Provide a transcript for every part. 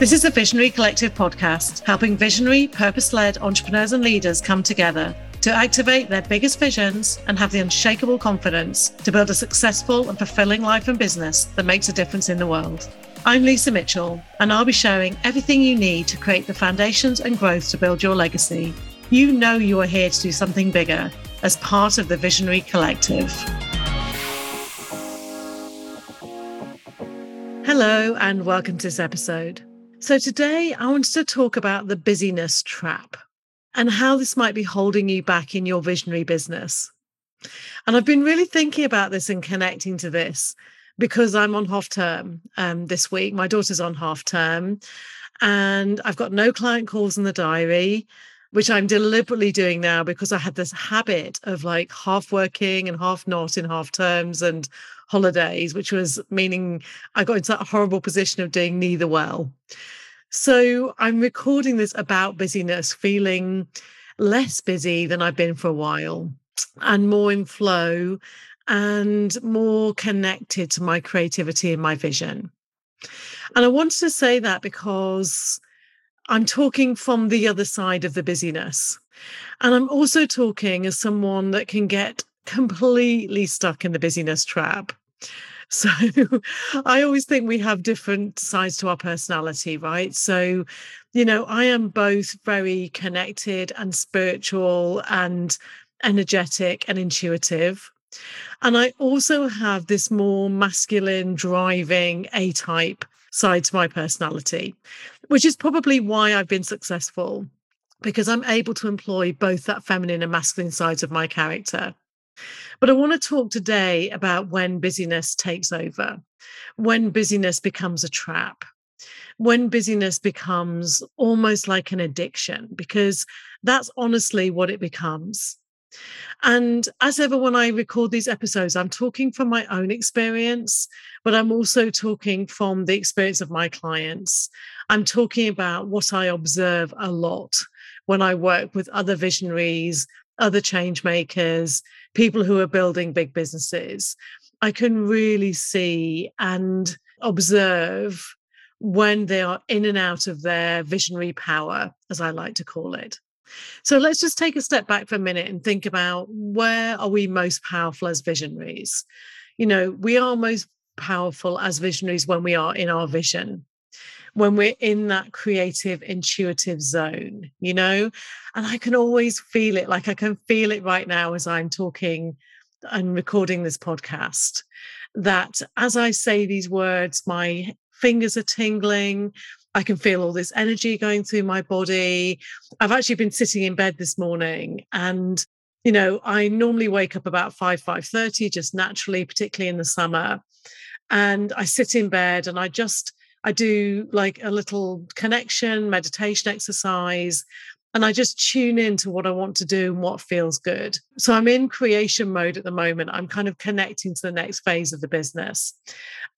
This is the Visionary Collective podcast, helping visionary, purpose led entrepreneurs and leaders come together to activate their biggest visions and have the unshakable confidence to build a successful and fulfilling life and business that makes a difference in the world. I'm Lisa Mitchell, and I'll be sharing everything you need to create the foundations and growth to build your legacy. You know you are here to do something bigger as part of the Visionary Collective. Hello, and welcome to this episode. So, today I wanted to talk about the busyness trap and how this might be holding you back in your visionary business. And I've been really thinking about this and connecting to this because I'm on half term um, this week. My daughter's on half term, and I've got no client calls in the diary, which I'm deliberately doing now because I had this habit of like half working and half not in half terms and holidays, which was meaning I got into that horrible position of doing neither well. So I'm recording this about busyness, feeling less busy than I've been for a while and more in flow and more connected to my creativity and my vision. And I wanted to say that because I'm talking from the other side of the busyness. And I'm also talking as someone that can get completely stuck in the busyness trap. So I always think we have different sides to our personality, right? So, you know, I am both very connected and spiritual and energetic and intuitive. And I also have this more masculine, driving A type side to my personality, which is probably why I've been successful because I'm able to employ both that feminine and masculine sides of my character. But I want to talk today about when busyness takes over, when busyness becomes a trap, when busyness becomes almost like an addiction, because that's honestly what it becomes. And as ever, when I record these episodes, I'm talking from my own experience, but I'm also talking from the experience of my clients. I'm talking about what I observe a lot when I work with other visionaries, other change makers, people who are building big businesses, I can really see and observe when they are in and out of their visionary power, as I like to call it. So let's just take a step back for a minute and think about where are we most powerful as visionaries? You know, we are most powerful as visionaries when we are in our vision when we're in that creative, intuitive zone, you know? And I can always feel it. Like I can feel it right now as I'm talking and recording this podcast. That as I say these words, my fingers are tingling. I can feel all this energy going through my body. I've actually been sitting in bed this morning and you know, I normally wake up about 5 5:30 just naturally, particularly in the summer. And I sit in bed and I just I do like a little connection meditation exercise and I just tune into what I want to do and what feels good. So I'm in creation mode at the moment. I'm kind of connecting to the next phase of the business.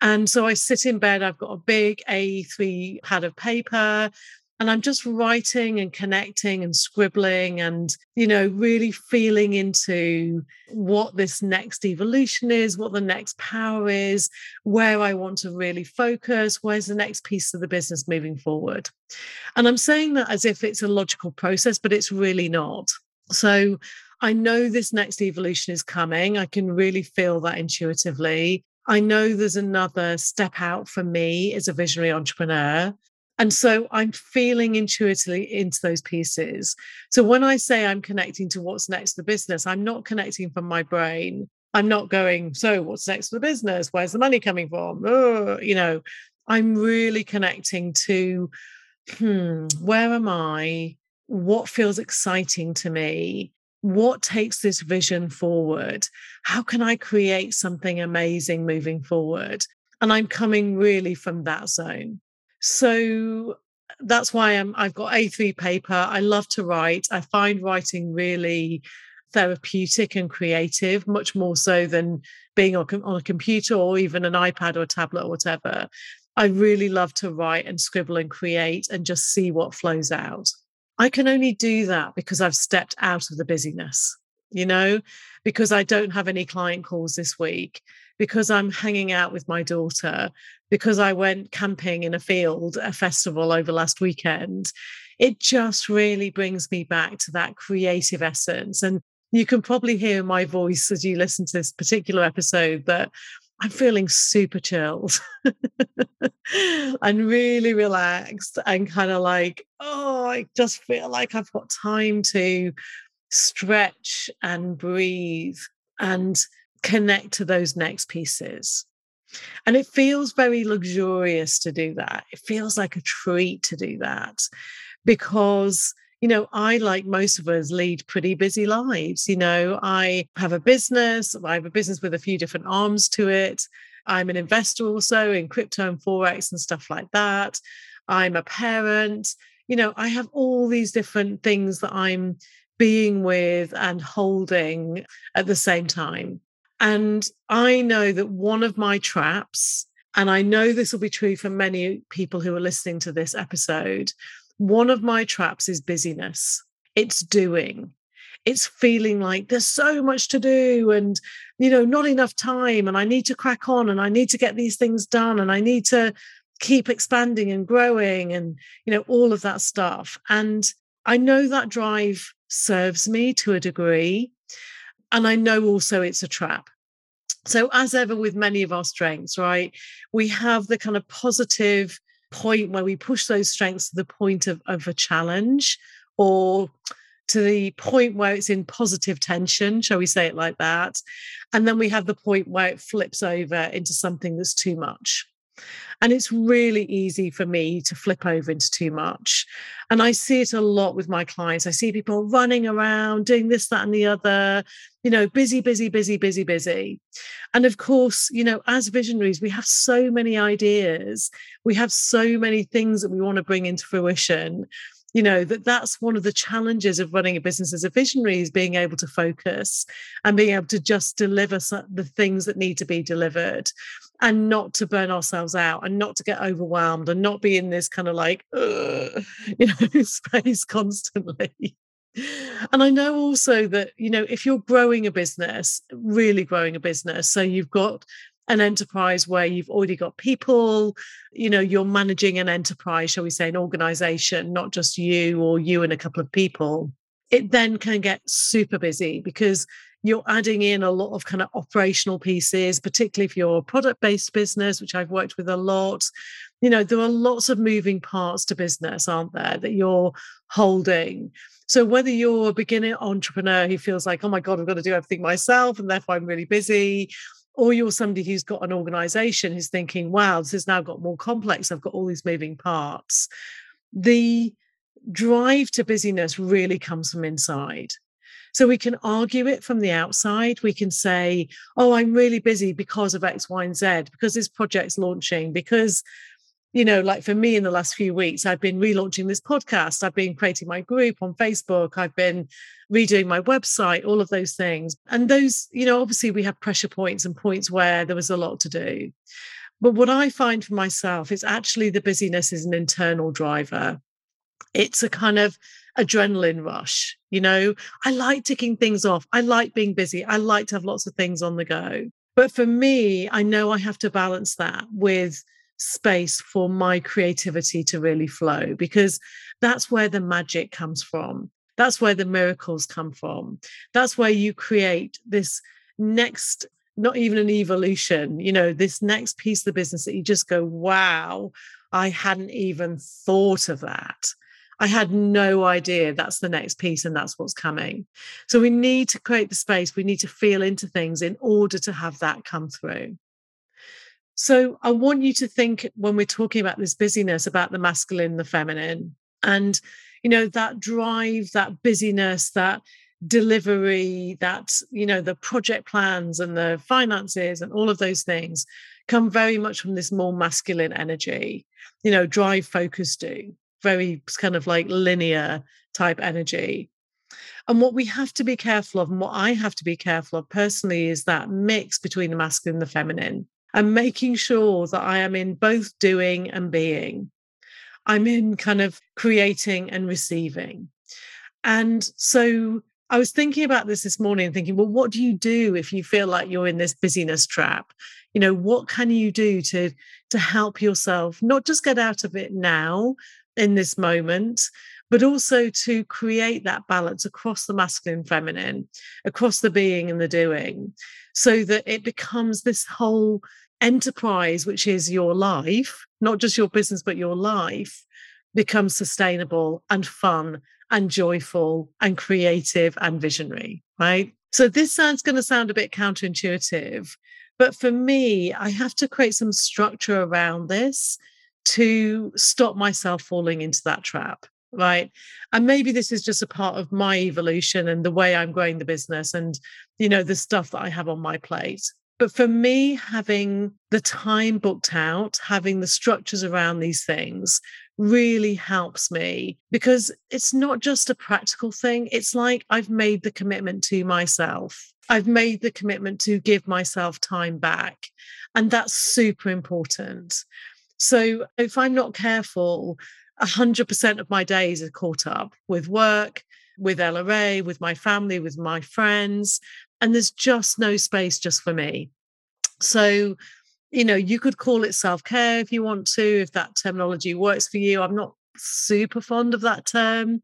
And so I sit in bed, I've got a big A3 pad of paper and i'm just writing and connecting and scribbling and you know really feeling into what this next evolution is what the next power is where i want to really focus where's the next piece of the business moving forward. And i'm saying that as if it's a logical process but it's really not. So i know this next evolution is coming. I can really feel that intuitively. I know there's another step out for me as a visionary entrepreneur. And so I'm feeling intuitively into those pieces. So when I say I'm connecting to what's next to the business, I'm not connecting from my brain. I'm not going, so what's next for the business? Where's the money coming from? Oh, you know, I'm really connecting to hmm, where am I? What feels exciting to me? What takes this vision forward? How can I create something amazing moving forward? And I'm coming really from that zone. So that's why I'm, I've got A3 paper. I love to write. I find writing really therapeutic and creative, much more so than being on, on a computer or even an iPad or a tablet or whatever. I really love to write and scribble and create and just see what flows out. I can only do that because I've stepped out of the busyness, you know, because I don't have any client calls this week, because I'm hanging out with my daughter, because I went camping in a field, a festival over last weekend. It just really brings me back to that creative essence. And you can probably hear my voice as you listen to this particular episode that I'm feeling super chilled and really relaxed and kind of like, oh, I just feel like I've got time to stretch and breathe and connect to those next pieces. And it feels very luxurious to do that. It feels like a treat to do that because you know, I, like most of us, lead pretty busy lives. You know, I have a business, I have a business with a few different arms to it. I'm an investor also in crypto and Forex and stuff like that. I'm a parent. You know, I have all these different things that I'm being with and holding at the same time. And I know that one of my traps, and I know this will be true for many people who are listening to this episode, one of my traps is busyness. It's doing. It's feeling like there's so much to do and, you know, not enough time. And I need to crack on and I need to get these things done and I need to keep expanding and growing and, you know, all of that stuff. And I know that drive serves me to a degree. And I know also it's a trap. So, as ever with many of our strengths, right, we have the kind of positive point where we push those strengths to the point of, of a challenge or to the point where it's in positive tension, shall we say it like that? And then we have the point where it flips over into something that's too much. And it's really easy for me to flip over into too much. And I see it a lot with my clients. I see people running around, doing this, that, and the other, you know, busy, busy, busy, busy, busy. And of course, you know, as visionaries, we have so many ideas, we have so many things that we want to bring into fruition you know that that's one of the challenges of running a business as a visionary is being able to focus and being able to just deliver the things that need to be delivered and not to burn ourselves out and not to get overwhelmed and not be in this kind of like you know space constantly. And i know also that you know if you're growing a business really growing a business so you've got an enterprise where you've already got people you know you're managing an enterprise shall we say an organization not just you or you and a couple of people it then can get super busy because you're adding in a lot of kind of operational pieces, particularly if you're a product based business, which I've worked with a lot. You know, there are lots of moving parts to business, aren't there, that you're holding. So whether you're a beginner entrepreneur who feels like, oh my God, I've got to do everything myself and therefore I'm really busy, or you're somebody who's got an organization who's thinking, wow, this has now got more complex. I've got all these moving parts. The drive to busyness really comes from inside. So we can argue it from the outside. We can say, oh, I'm really busy because of X, Y, and Z, because this project's launching, because, you know, like for me in the last few weeks, I've been relaunching this podcast, I've been creating my group on Facebook, I've been redoing my website, all of those things. And those, you know, obviously we have pressure points and points where there was a lot to do. But what I find for myself is actually the busyness is an internal driver. It's a kind of adrenaline rush. You know, I like ticking things off. I like being busy. I like to have lots of things on the go. But for me, I know I have to balance that with space for my creativity to really flow because that's where the magic comes from. That's where the miracles come from. That's where you create this next, not even an evolution, you know, this next piece of the business that you just go, wow, I hadn't even thought of that. I had no idea that's the next piece and that's what's coming. So we need to create the space, we need to feel into things in order to have that come through. So I want you to think when we're talking about this busyness about the masculine, the feminine, and you know that drive, that busyness, that delivery, that you know the project plans and the finances and all of those things come very much from this more masculine energy. You know, drive, focus, do very kind of like linear type energy. And what we have to be careful of, and what I have to be careful of personally, is that mix between the masculine and the feminine, and making sure that I am in both doing and being. I'm in kind of creating and receiving. And so I was thinking about this this morning, thinking, well, what do you do if you feel like you're in this busyness trap? You know, what can you do to to help yourself not just get out of it now in this moment, but also to create that balance across the masculine feminine, across the being and the doing, so that it becomes this whole enterprise, which is your life, not just your business, but your life, becomes sustainable and fun and joyful and creative and visionary, right? So this sounds going to sound a bit counterintuitive, but for me, I have to create some structure around this to stop myself falling into that trap right? And maybe this is just a part of my evolution and the way i'm growing the business and you know the stuff that i have on my plate. But for me having the time booked out having the structures around these things really helps me because it's not just a practical thing it's like i've made the commitment to myself. I've made the commitment to give myself time back and that's super important so if i'm not careful 100% of my days are caught up with work, with Ella Ray, with my family, with my friends. And there's just no space just for me. So, you know, you could call it self care if you want to, if that terminology works for you. I'm not super fond of that term.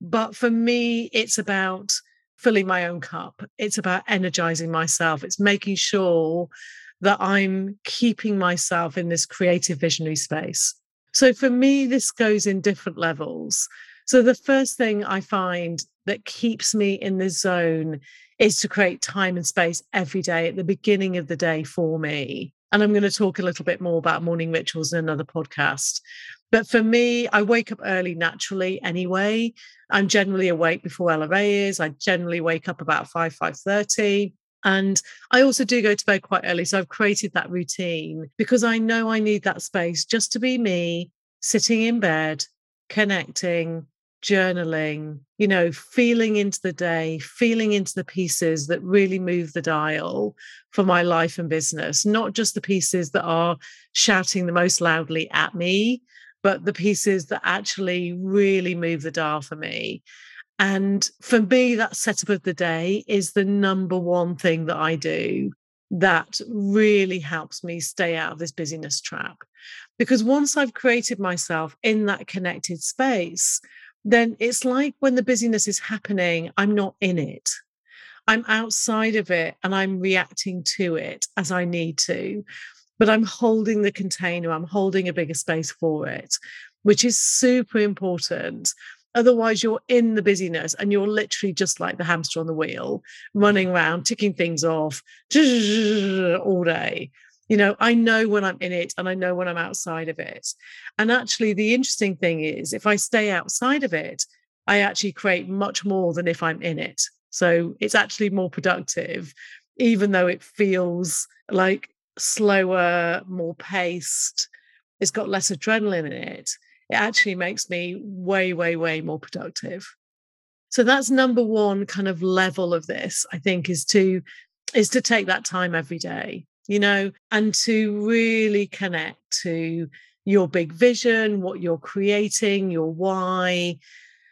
But for me, it's about filling my own cup. It's about energizing myself. It's making sure that I'm keeping myself in this creative visionary space. So for me, this goes in different levels. So the first thing I find that keeps me in the zone is to create time and space every day at the beginning of the day for me. And I'm going to talk a little bit more about morning rituals in another podcast. But for me, I wake up early naturally anyway. I'm generally awake before Ella Ray is. I generally wake up about 5, 5.30. And I also do go to bed quite early. So I've created that routine because I know I need that space just to be me, sitting in bed, connecting, journaling, you know, feeling into the day, feeling into the pieces that really move the dial for my life and business, not just the pieces that are shouting the most loudly at me, but the pieces that actually really move the dial for me. And for me, that setup of the day is the number one thing that I do that really helps me stay out of this busyness trap. Because once I've created myself in that connected space, then it's like when the busyness is happening, I'm not in it. I'm outside of it and I'm reacting to it as I need to. But I'm holding the container, I'm holding a bigger space for it, which is super important Otherwise, you're in the busyness and you're literally just like the hamster on the wheel, running mm-hmm. around, ticking things off all day. You know, I know when I'm in it and I know when I'm outside of it. And actually, the interesting thing is, if I stay outside of it, I actually create much more than if I'm in it. So it's actually more productive, even though it feels like slower, more paced. It's got less adrenaline in it it actually makes me way, way, way more productive. So that's number one kind of level of this, I think, is to is to take that time every day, you know, and to really connect to your big vision, what you're creating, your why,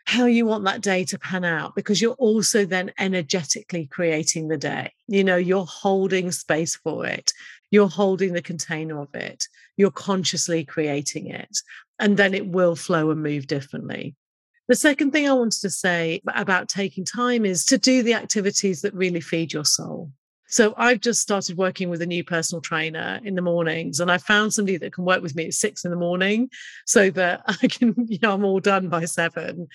how you want that day to pan out, because you're also then energetically creating the day. You know, you're holding space for it, you're holding the container of it, you're consciously creating it and then it will flow and move differently. The second thing I wanted to say about taking time is to do the activities that really feed your soul. So I've just started working with a new personal trainer in the mornings, and I found somebody that can work with me at six in the morning so that I can, you know, I'm all done by seven.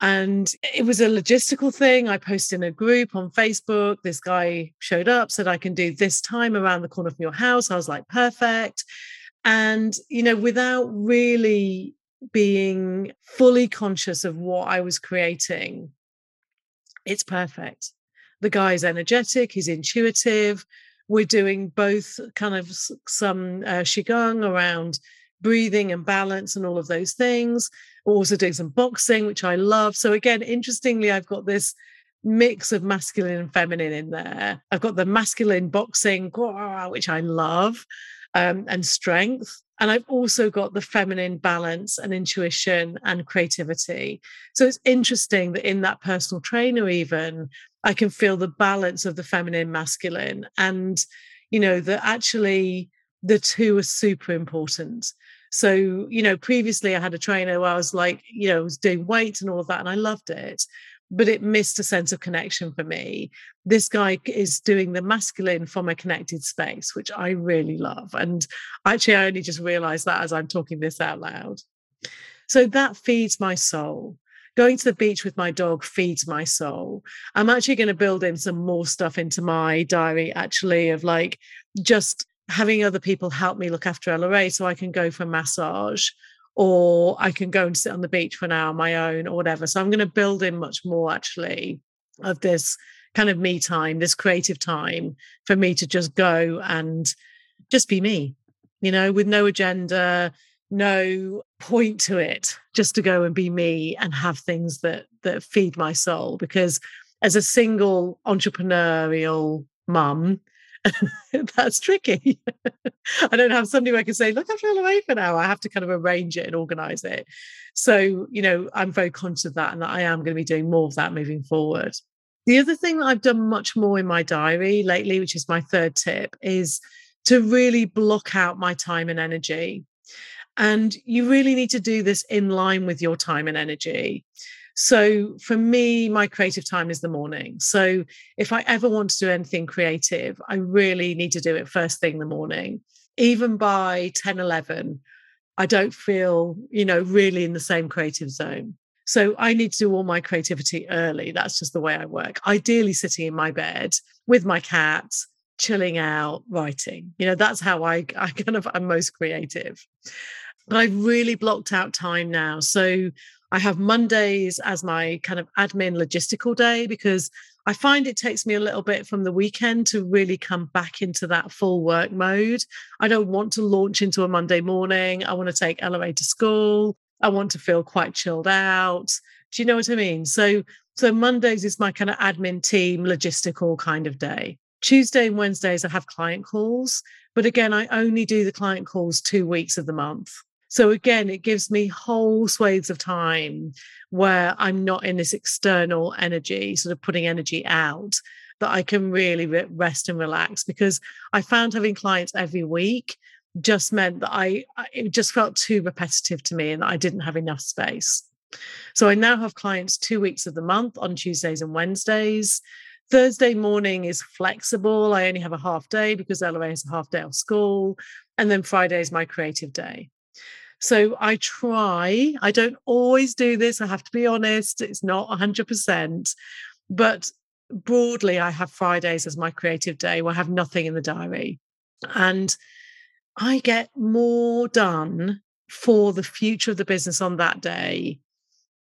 And it was a logistical thing. I posted in a group on Facebook. This guy showed up, said, I can do this time around the corner from your house. I was like, perfect. And, you know, without really being fully conscious of what I was creating, it's perfect. The guy's energetic, he's intuitive. We're doing both kind of some uh, Qigong around breathing and balance and all of those things. Also doing some boxing, which I love. So, again, interestingly, I've got this mix of masculine and feminine in there. I've got the masculine boxing, which I love um, and strength. And I've also got the feminine balance and intuition and creativity. So it's interesting that in that personal trainer, even, I can feel the balance of the feminine, masculine, and, you know, that actually the two are super important. So, you know, previously I had a trainer where I was like, you know, I was doing weights and all of that, and I loved it, but it missed a sense of connection for me. This guy is doing the masculine from a connected space, which I really love. And actually, I only just realized that as I'm talking this out loud. So that feeds my soul. Going to the beach with my dog feeds my soul. I'm actually going to build in some more stuff into my diary, actually, of like just having other people help me look after Ella Ray so I can go for massage or I can go and sit on the beach for an hour on my own or whatever. So I'm going to build in much more actually of this kind of me time, this creative time for me to just go and just be me, you know, with no agenda, no point to it, just to go and be me and have things that that feed my soul. Because as a single entrepreneurial mum, that's tricky. I don't have somebody where I can say, look, I feel away for now. I have to kind of arrange it and organize it. So, you know, I'm very conscious of that and that I am going to be doing more of that moving forward. The other thing that I've done much more in my diary lately, which is my third tip, is to really block out my time and energy. And you really need to do this in line with your time and energy. So for me, my creative time is the morning. So if I ever want to do anything creative, I really need to do it first thing in the morning. Even by 10, 11, I don't feel, you know, really in the same creative zone. So I need to do all my creativity early. That's just the way I work. Ideally, sitting in my bed with my cat, chilling out, writing. You know, that's how I, I kind of am most creative. But I've really blocked out time now. So I have Mondays as my kind of admin logistical day because I find it takes me a little bit from the weekend to really come back into that full work mode. I don't want to launch into a Monday morning. I want to take Ella Ray to school. I want to feel quite chilled out. Do you know what I mean? So so Mondays is my kind of admin team logistical kind of day. Tuesday and Wednesdays I have client calls, but again I only do the client calls 2 weeks of the month. So again, it gives me whole swathes of time where I'm not in this external energy, sort of putting energy out, that I can really rest and relax. Because I found having clients every week just meant that I, it just felt too repetitive to me and I didn't have enough space. So I now have clients two weeks of the month on Tuesdays and Wednesdays. Thursday morning is flexible. I only have a half day because Ella Ray has a half day of school. And then Friday is my creative day. So I try, I don't always do this, I have to be honest, it's not 100%, but broadly, I have Fridays as my creative day where I have nothing in the diary. And I get more done for the future of the business on that day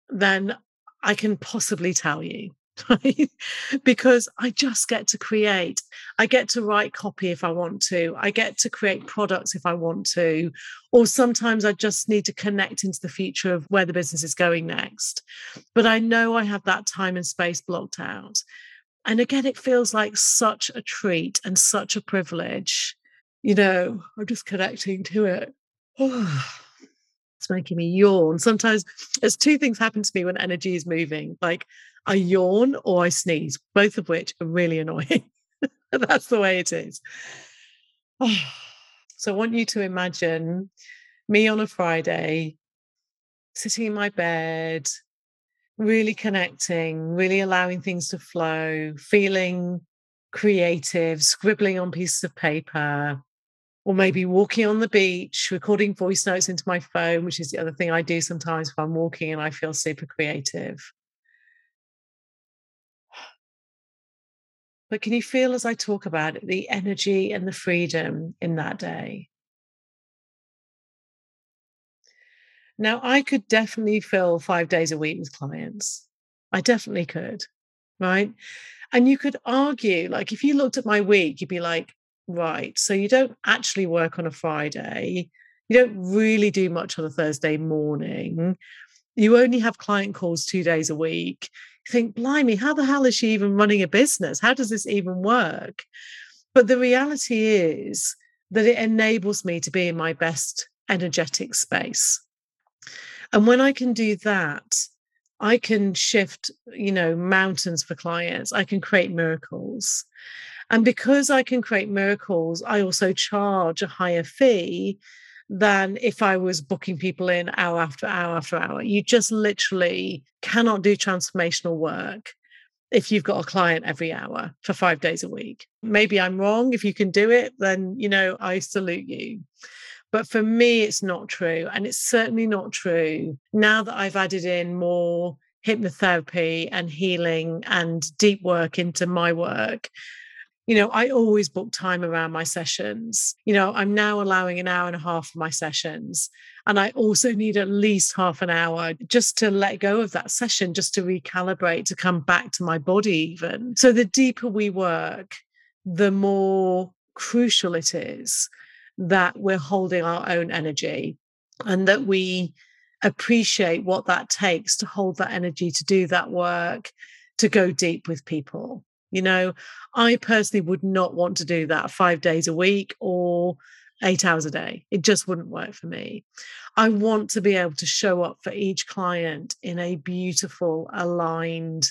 than I can possibly tell you. because I just get to create. I get to write copy if I want to. I get to create products if I want to. Or sometimes I just need to connect into the future of where the business is going next. But I know I have that time and space blocked out. And again, it feels like such a treat and such a privilege. You know, I'm just connecting to it. it's making me yawn. Sometimes there's two things happen to me when energy is moving. Like I yawn or I sneeze, both of which are really annoying. That's the way it is. so I want you to imagine me on a Friday, sitting in my bed, really connecting, really allowing things to flow, feeling creative, scribbling on pieces of paper, or maybe walking on the beach, recording voice notes into my phone, which is the other thing I do sometimes if I'm walking and I feel super creative. But can you feel as I talk about it, the energy and the freedom in that day? Now, I could definitely fill five days a week with clients. I definitely could. Right. And you could argue, like, if you looked at my week, you'd be like, right, so you don't actually work on a Friday. You don't really do much on a Thursday morning. You only have client calls two days a week think, blimey, how the hell is she even running a business? How does this even work? But the reality is that it enables me to be in my best energetic space. And when I can do that, I can shift, you know, mountains for clients. I can create miracles. And because I can create miracles, I also charge a higher fee than if I was booking people in hour after hour after hour. You just literally cannot do transformational work if you've got a client every hour for five days a week. Maybe I'm wrong. If you can do it, then, you know, I salute you. But for me, it's not true. And it's certainly not true now that I've added in more hypnotherapy and healing and deep work into my work. You know, I always book time around my sessions. You know, I'm now allowing an hour and a half for my sessions. And I also need at least half an hour just to let go of that session, just to recalibrate, to come back to my body, even. So the deeper we work, the more crucial it is that we're holding our own energy and that we appreciate what that takes to hold that energy to do that work to go deep with people you know i personally would not want to do that 5 days a week or 8 hours a day. It just wouldn't work for me. I want to be able to show up for each client in a beautiful aligned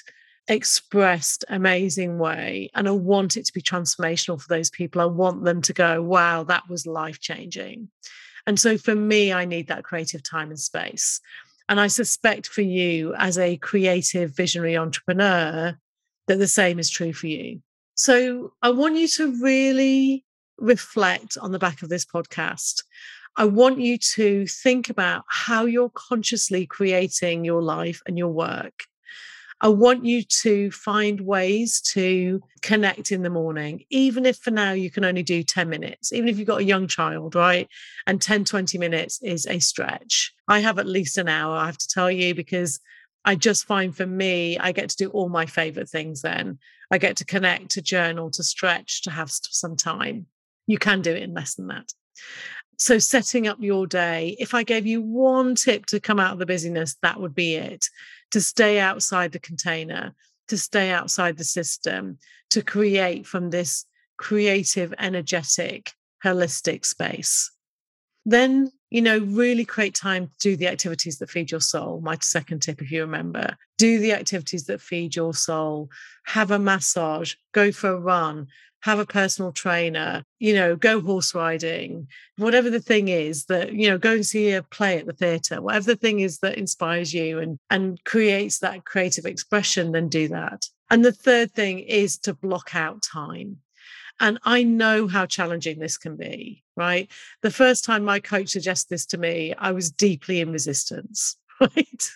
expressed amazing way and i want it to be transformational for those people. I want them to go wow that was life changing and so for me i need that creative time and space. And i suspect for you as a creative visionary entrepreneur that the same is true for you so i want you to really reflect on the back of this podcast I want you to think about how you're consciously creating your life and your work. I want you to find ways to connect in the morning, even if for now you can only do 10 minutes, even if you've got a young child, right? And 10, 20 minutes is a stretch. I have at least an hour, I have to tell you, because I just find for me, I get to do all my favorite things then. I get to connect, to journal, to stretch, to have some time. You can do it in less than that. So, setting up your day, if I gave you one tip to come out of the busyness, that would be it to stay outside the container, to stay outside the system, to create from this creative, energetic, holistic space. Then, you know, really create time to do the activities that feed your soul. My second tip, if you remember, do the activities that feed your soul. Have a massage, go for a run, have a personal trainer, you know, go horse riding, whatever the thing is that, you know, go and see a play at the theatre, whatever the thing is that inspires you and, and creates that creative expression, then do that. And the third thing is to block out time. And I know how challenging this can be, right? The first time my coach suggested this to me, I was deeply in resistance. right?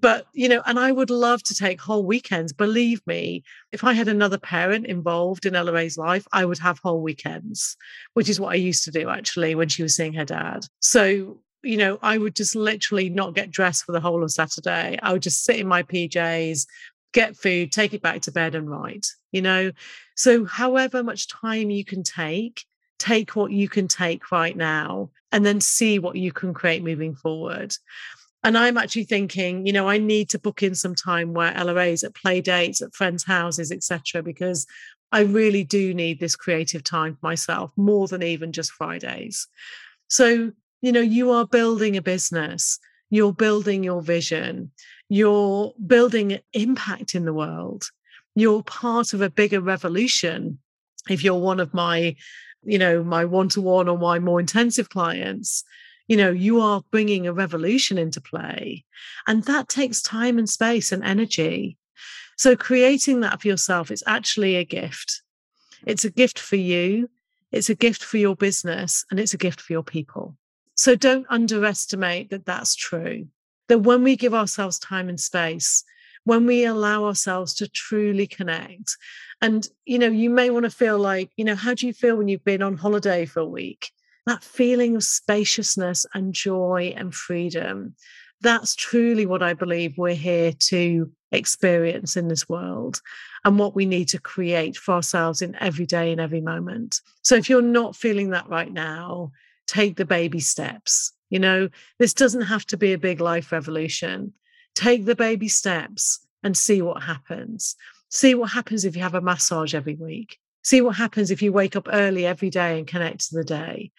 but, you know, and I would love to take whole weekends. Believe me, if I had another parent involved in Ella Ray's life, I would have whole weekends, which is what I used to do actually when she was seeing her dad. So, you know, I would just literally not get dressed for the whole of Saturday. I would just sit in my PJs, get food, take it back to bed and write, you know? So, however much time you can take, take what you can take right now and then see what you can create moving forward. And I'm actually thinking, you know, I need to book in some time where Ella Ray's at play dates, at friends' houses, etc., because I really do need this creative time for myself more than even just Fridays. So, you know, you are building a business, you're building your vision, you're building impact in the world, you're part of a bigger revolution. If you're one of my you know, my one to one or my more intensive clients, you know, you are bringing a revolution into play. And that takes time and space and energy. So creating that for yourself is actually a gift. It's a gift for you, it's a gift for your business, and it's a gift for your people. So don't underestimate that that's true. That when we give ourselves time and space, when we allow ourselves to truly connect and, you know, you may want to feel like, you know, how do you feel when you've been on holiday for a week? That feeling of spaciousness and joy and freedom. That's truly what I believe we're here to experience in this world and what we need to create for ourselves in every day and every moment. So if you're not feeling that right now, take the baby steps. You know, this doesn't have to be a big life revolution. Take the baby steps and see what happens. See what happens if you have a massage every week. See what happens if you wake up early every day and connect to the day.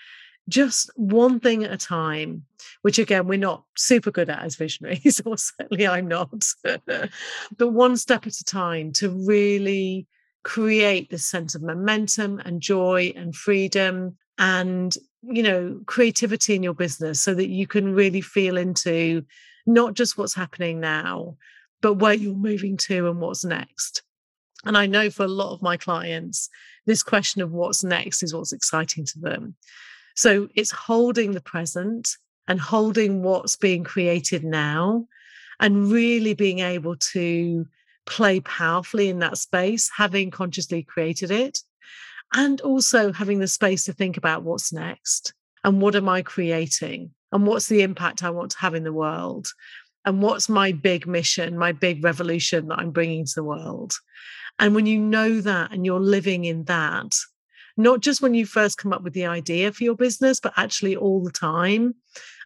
just one thing at a time, which again, we're not super good at as visionaries, or certainly I'm not, but one step at a time to really create this sense of momentum and joy and freedom and you know creativity in your business so that you can really feel into not just what's happening now but where you're moving to and what's next. And i know for a lot of my clients this question of what's next is what's exciting to them. So it's holding the present and holding what's being created now and really being able to play powerfully in that space, having consciously created it, and also having the space to think about what's next and what am I creating and what's the impact I want to have in the world and what's my big mission, my big revolution that I'm bringing to the world. And when you know that and you're living in that, not just when you first come up with the idea for your business, but actually all the time.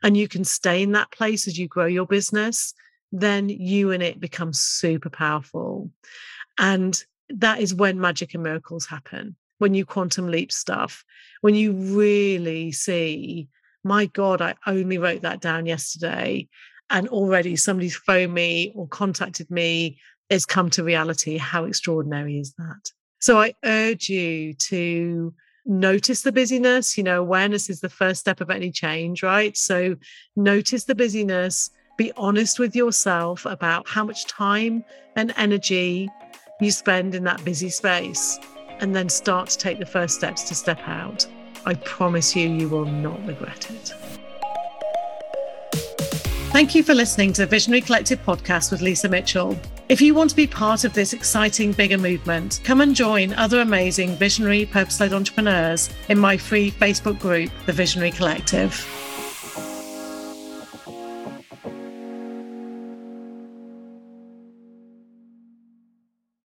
And you can stay in that place as you grow your business, then you and it become super powerful. And that is when magic and miracles happen, when you quantum leap stuff, when you really see, my God, I only wrote that down yesterday. And already somebody's phoned me or contacted me. It's come to reality. How extraordinary is that? So I urge you to notice the busyness. You know, awareness is the first step of any change, right? So notice the busyness, be honest with yourself about how much time and energy you spend in that busy space, and then start to take the first steps to step out. I promise you, you will not regret it. Thank you for listening to the Visionary Collective podcast with Lisa Mitchell. If you want to be part of this exciting bigger movement, come and join other amazing visionary purpose led entrepreneurs in my free Facebook group, The Visionary Collective.